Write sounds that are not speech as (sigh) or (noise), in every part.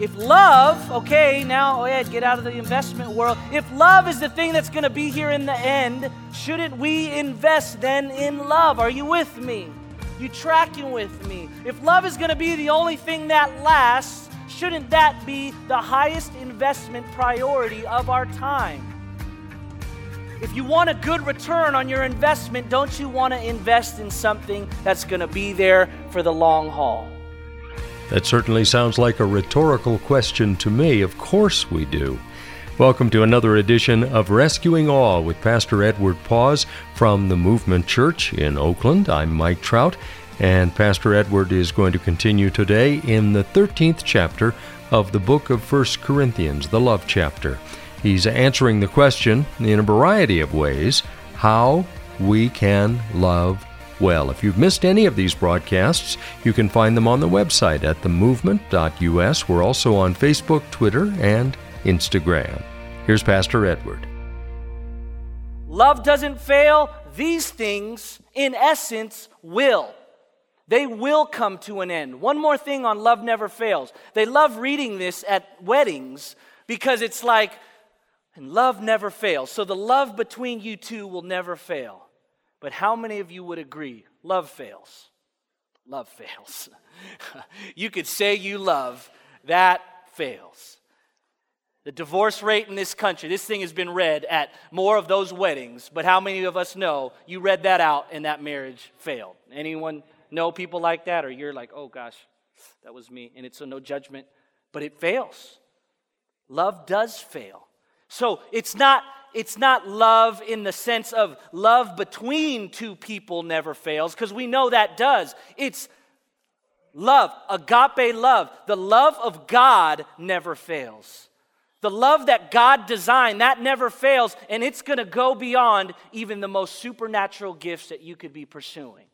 If love, okay, now oh Ed, get out of the investment world. If love is the thing that's going to be here in the end, shouldn't we invest then in love? Are you with me? You tracking with me? If love is going to be the only thing that lasts, shouldn't that be the highest investment priority of our time? If you want a good return on your investment, don't you want to invest in something that's going to be there for the long haul? That certainly sounds like a rhetorical question to me. Of course we do. Welcome to another edition of Rescuing All with Pastor Edward Paz from the Movement Church in Oakland. I'm Mike Trout, and Pastor Edward is going to continue today in the 13th chapter of the book of 1 Corinthians, the love chapter. He's answering the question in a variety of ways how we can love well. If you've missed any of these broadcasts, you can find them on the website at themovement.us. We're also on Facebook, Twitter, and Instagram. Here's Pastor Edward. Love doesn't fail. These things, in essence, will. They will come to an end. One more thing on Love Never Fails. They love reading this at weddings because it's like, and love never fails. So the love between you two will never fail. But how many of you would agree? Love fails. Love fails. (laughs) you could say you love, that fails. The divorce rate in this country, this thing has been read at more of those weddings, but how many of us know you read that out and that marriage failed? Anyone know people like that? Or you're like, oh gosh, that was me. And it's a no judgment, but it fails. Love does fail. So it's not it's not love in the sense of love between two people never fails, because we know that does. It's love, agape love. The love of God never fails. The love that God designed, that never fails, and it's going to go beyond even the most supernatural gifts that you could be pursuing.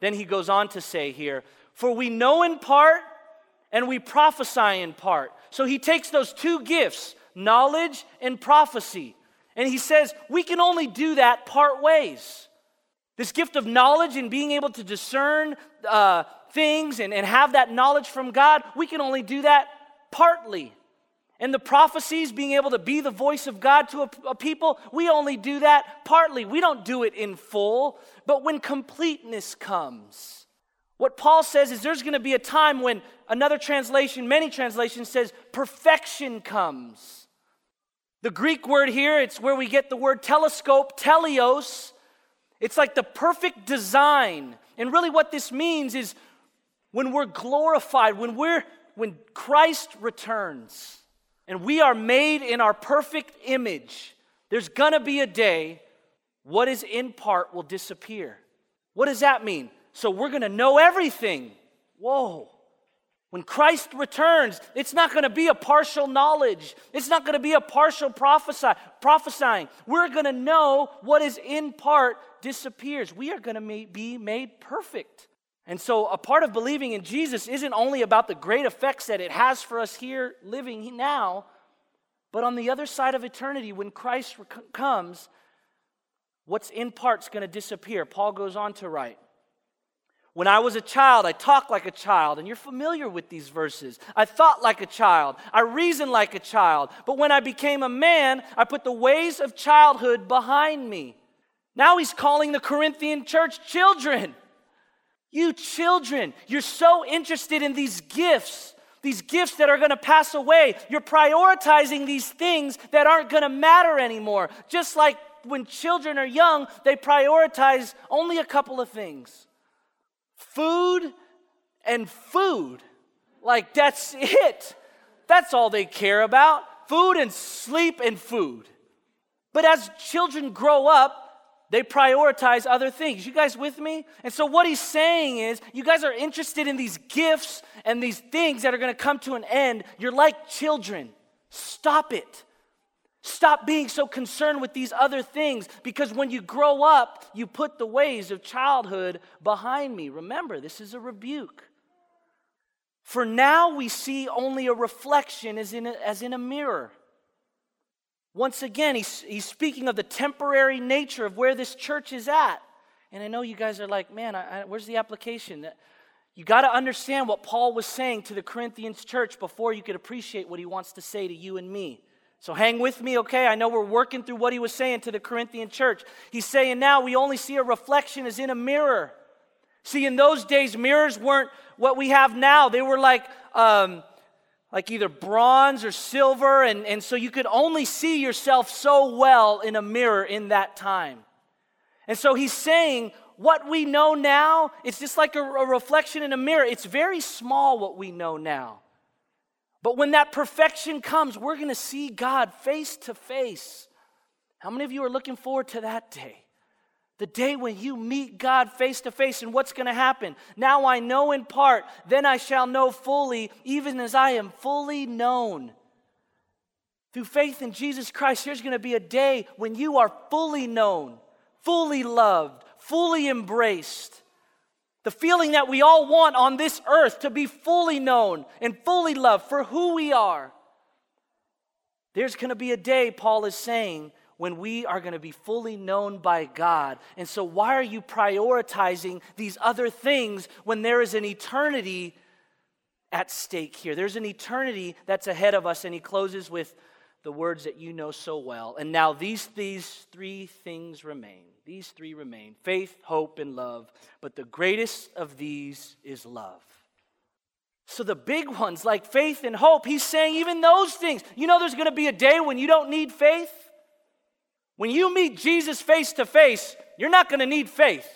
Then he goes on to say here, For we know in part and we prophesy in part. So he takes those two gifts, knowledge and prophecy, and he says we can only do that part ways. This gift of knowledge and being able to discern uh, things and, and have that knowledge from God, we can only do that partly. And the prophecies, being able to be the voice of God to a, a, people, we only do that partly. We don't do it in full. But when completeness comes, what Paul says is there's going to be a time when another translation, many translations, says perfection comes. The Greek word here, it's where we get the word telescope, teleos. It's like the perfect design. And really what this means is when we're glorified, when we're when Christ returns and we are made in our perfect image, there's going to be a day what is in part will disappear. What does that mean? So we're going to know everything. Whoa. When Christ returns, it's not going to be a partial knowledge. It's not going to be a partial prophesy, prophesying. We're going to know what is in part disappears. We are going to be made perfect. And so, a part of believing in Jesus isn't only about the great effects that it has for us here living now, but on the other side of eternity, when Christ comes, what's in part is going to disappear. Paul goes on to write. When I was a child, I talked like a child, and you're familiar with these verses. I thought like a child, I reasoned like a child, but when I became a man, I put the ways of childhood behind me. Now he's calling the Corinthian church children. You children, you're so interested in these gifts, these gifts that are going to pass away. You're prioritizing these things that aren't going to matter anymore. Just like when children are young, they prioritize only a couple of things food and food. Like, that's it. That's all they care about food and sleep and food. But as children grow up, they prioritize other things. You guys with me? And so, what he's saying is, you guys are interested in these gifts and these things that are going to come to an end. You're like children. Stop it. Stop being so concerned with these other things because when you grow up, you put the ways of childhood behind me. Remember, this is a rebuke. For now, we see only a reflection as in a, as in a mirror. Once again, he's, he's speaking of the temporary nature of where this church is at. And I know you guys are like, man, I, I, where's the application? You got to understand what Paul was saying to the Corinthians church before you could appreciate what he wants to say to you and me. So hang with me, okay? I know we're working through what he was saying to the Corinthian church. He's saying now we only see a reflection as in a mirror. See, in those days, mirrors weren't what we have now. They were like, um, like either bronze or silver, and, and so you could only see yourself so well in a mirror in that time. And so he's saying, what we know now, it's just like a, a reflection in a mirror. It's very small what we know now. But when that perfection comes, we're going to see God face to face. How many of you are looking forward to that day? The day when you meet God face to face, and what's going to happen? Now I know in part, then I shall know fully, even as I am fully known. Through faith in Jesus Christ, there's going to be a day when you are fully known, fully loved, fully embraced. The feeling that we all want on this earth to be fully known and fully loved for who we are. There's going to be a day, Paul is saying, when we are going to be fully known by God. And so, why are you prioritizing these other things when there is an eternity at stake here? There's an eternity that's ahead of us. And he closes with the words that you know so well. And now, these, these three things remain these three remain faith, hope, and love. But the greatest of these is love. So, the big ones like faith and hope, he's saying even those things. You know, there's going to be a day when you don't need faith. When you meet Jesus face to face, you're not going to need faith.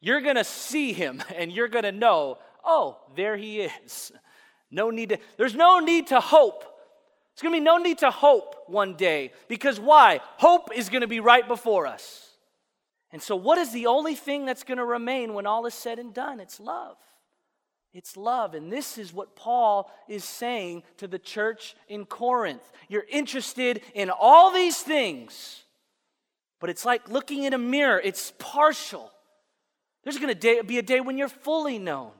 You're going to see him (laughs) and you're going to know, oh, there he is. No need to, there's no need to hope. There's going to be no need to hope one day because why? Hope is going to be right before us. And so, what is the only thing that's going to remain when all is said and done? It's love. It's love. And this is what Paul is saying to the church in Corinth. You're interested in all these things, but it's like looking in a mirror, it's partial. There's going to be a day when you're fully known.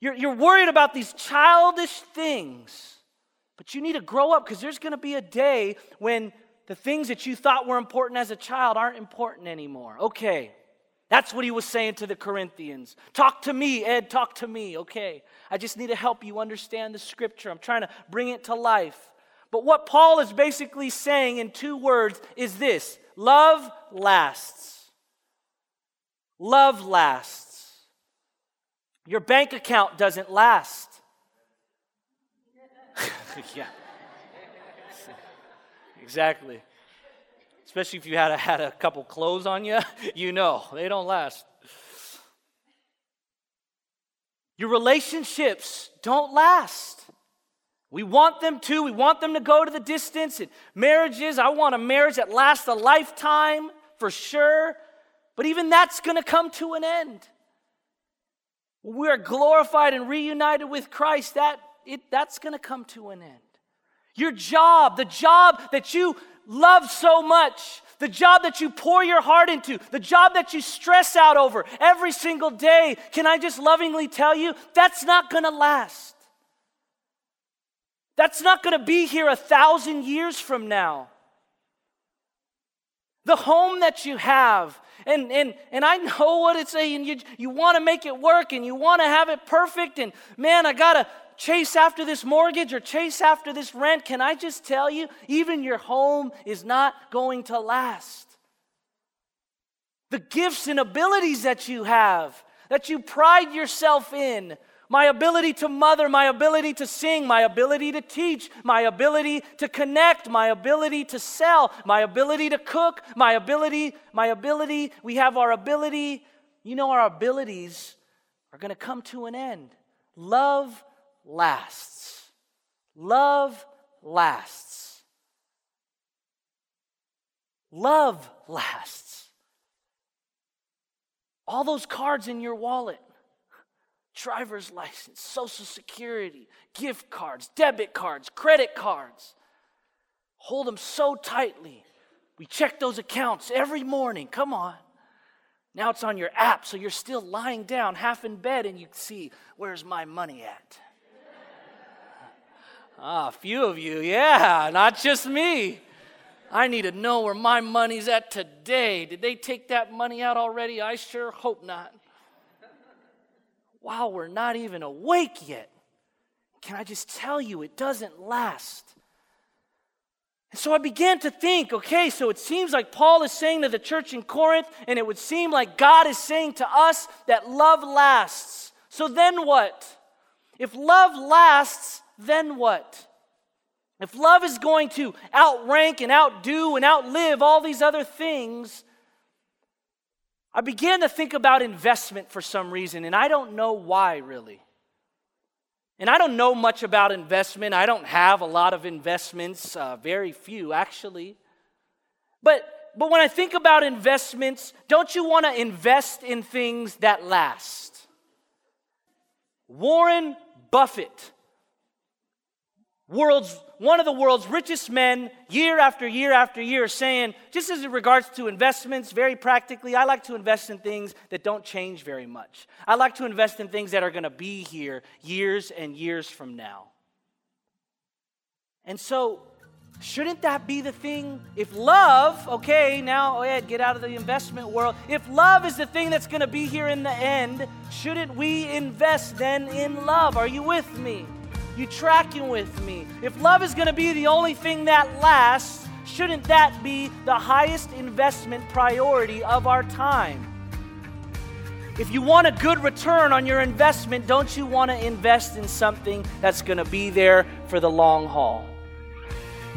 You're, you're worried about these childish things, but you need to grow up because there's going to be a day when the things that you thought were important as a child aren't important anymore. Okay. That's what he was saying to the Corinthians. Talk to me, Ed, talk to me. Okay. I just need to help you understand the scripture. I'm trying to bring it to life. But what Paul is basically saying in two words is this love lasts. Love lasts. Your bank account doesn't last. (laughs) yeah. (laughs) Exactly. Especially if you had a, had a couple clothes on you, (laughs) you know, they don't last. Your relationships don't last. We want them to. We want them to go to the distance. And marriages, I want a marriage that lasts a lifetime for sure. But even that's going to come to an end. When we are glorified and reunited with Christ, that, it, that's going to come to an end. Your job, the job that you love so much, the job that you pour your heart into, the job that you stress out over every single day, can I just lovingly tell you, that's not gonna last. That's not gonna be here a thousand years from now. The home that you have, and, and, and I know what it's saying. You, you want to make it work and you want to have it perfect. And man, I got to chase after this mortgage or chase after this rent, can I just tell you, even your home is not going to last. The gifts and abilities that you have, that you pride yourself in, my ability to mother, my ability to sing, my ability to teach, my ability to connect, my ability to sell, my ability to cook, my ability, my ability, we have our ability. You know, our abilities are going to come to an end. Love lasts. Love lasts. Love lasts. All those cards in your wallet driver's license, social security, gift cards, debit cards, credit cards hold them so tightly. We check those accounts every morning. Come on. Now it's on your app, so you're still lying down half in bed and you see, where's my money at? Ah, a few of you, yeah, not just me. I need to know where my money's at today. Did they take that money out already? I sure hope not. while we're not even awake yet. Can I just tell you, it doesn't last. And so I began to think okay, so it seems like Paul is saying to the church in Corinth, and it would seem like God is saying to us that love lasts. So then what? If love lasts, then what? If love is going to outrank and outdo and outlive all these other things, I began to think about investment for some reason, and I don't know why really. And I don't know much about investment. I don't have a lot of investments, uh, very few actually. But, but when I think about investments, don't you want to invest in things that last? Warren Buffett world's one of the world's richest men year after year after year saying just as in regards to investments very practically i like to invest in things that don't change very much. I like to invest in things that are going to be here years and years from now. And so shouldn't that be the thing? If love okay now oh Ed, get out of the investment world. If love is the thing that's going to be here in the end shouldn't we invest then in love? Are you with me you tracking with me? If love is going to be the only thing that lasts, shouldn't that be the highest investment priority of our time? If you want a good return on your investment, don't you want to invest in something that's going to be there for the long haul?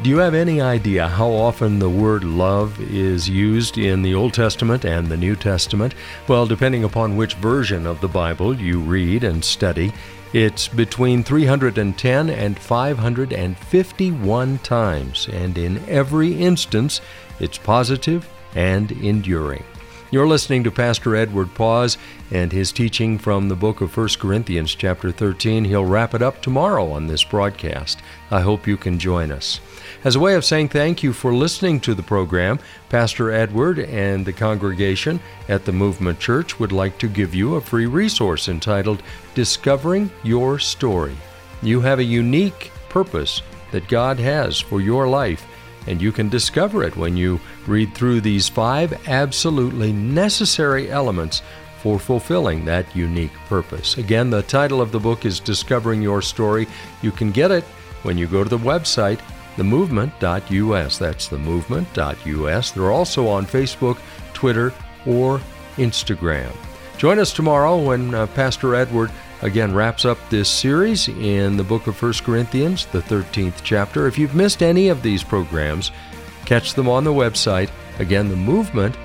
Do you have any idea how often the word love is used in the Old Testament and the New Testament? Well, depending upon which version of the Bible you read and study, it's between 310 and 551 times, and in every instance, it's positive and enduring. You're listening to Pastor Edward Paz and his teaching from the book of 1 Corinthians, chapter 13. He'll wrap it up tomorrow on this broadcast. I hope you can join us. As a way of saying thank you for listening to the program, Pastor Edward and the congregation at the Movement Church would like to give you a free resource entitled Discovering Your Story. You have a unique purpose that God has for your life, and you can discover it when you read through these five absolutely necessary elements for fulfilling that unique purpose. Again, the title of the book is Discovering Your Story. You can get it when you go to the website themovement.us. That's themovement.us. They're also on Facebook, Twitter, or Instagram. Join us tomorrow when uh, Pastor Edward again wraps up this series in the book of 1 Corinthians, the 13th chapter. If you've missed any of these programs, catch them on the website, again, themovement.us.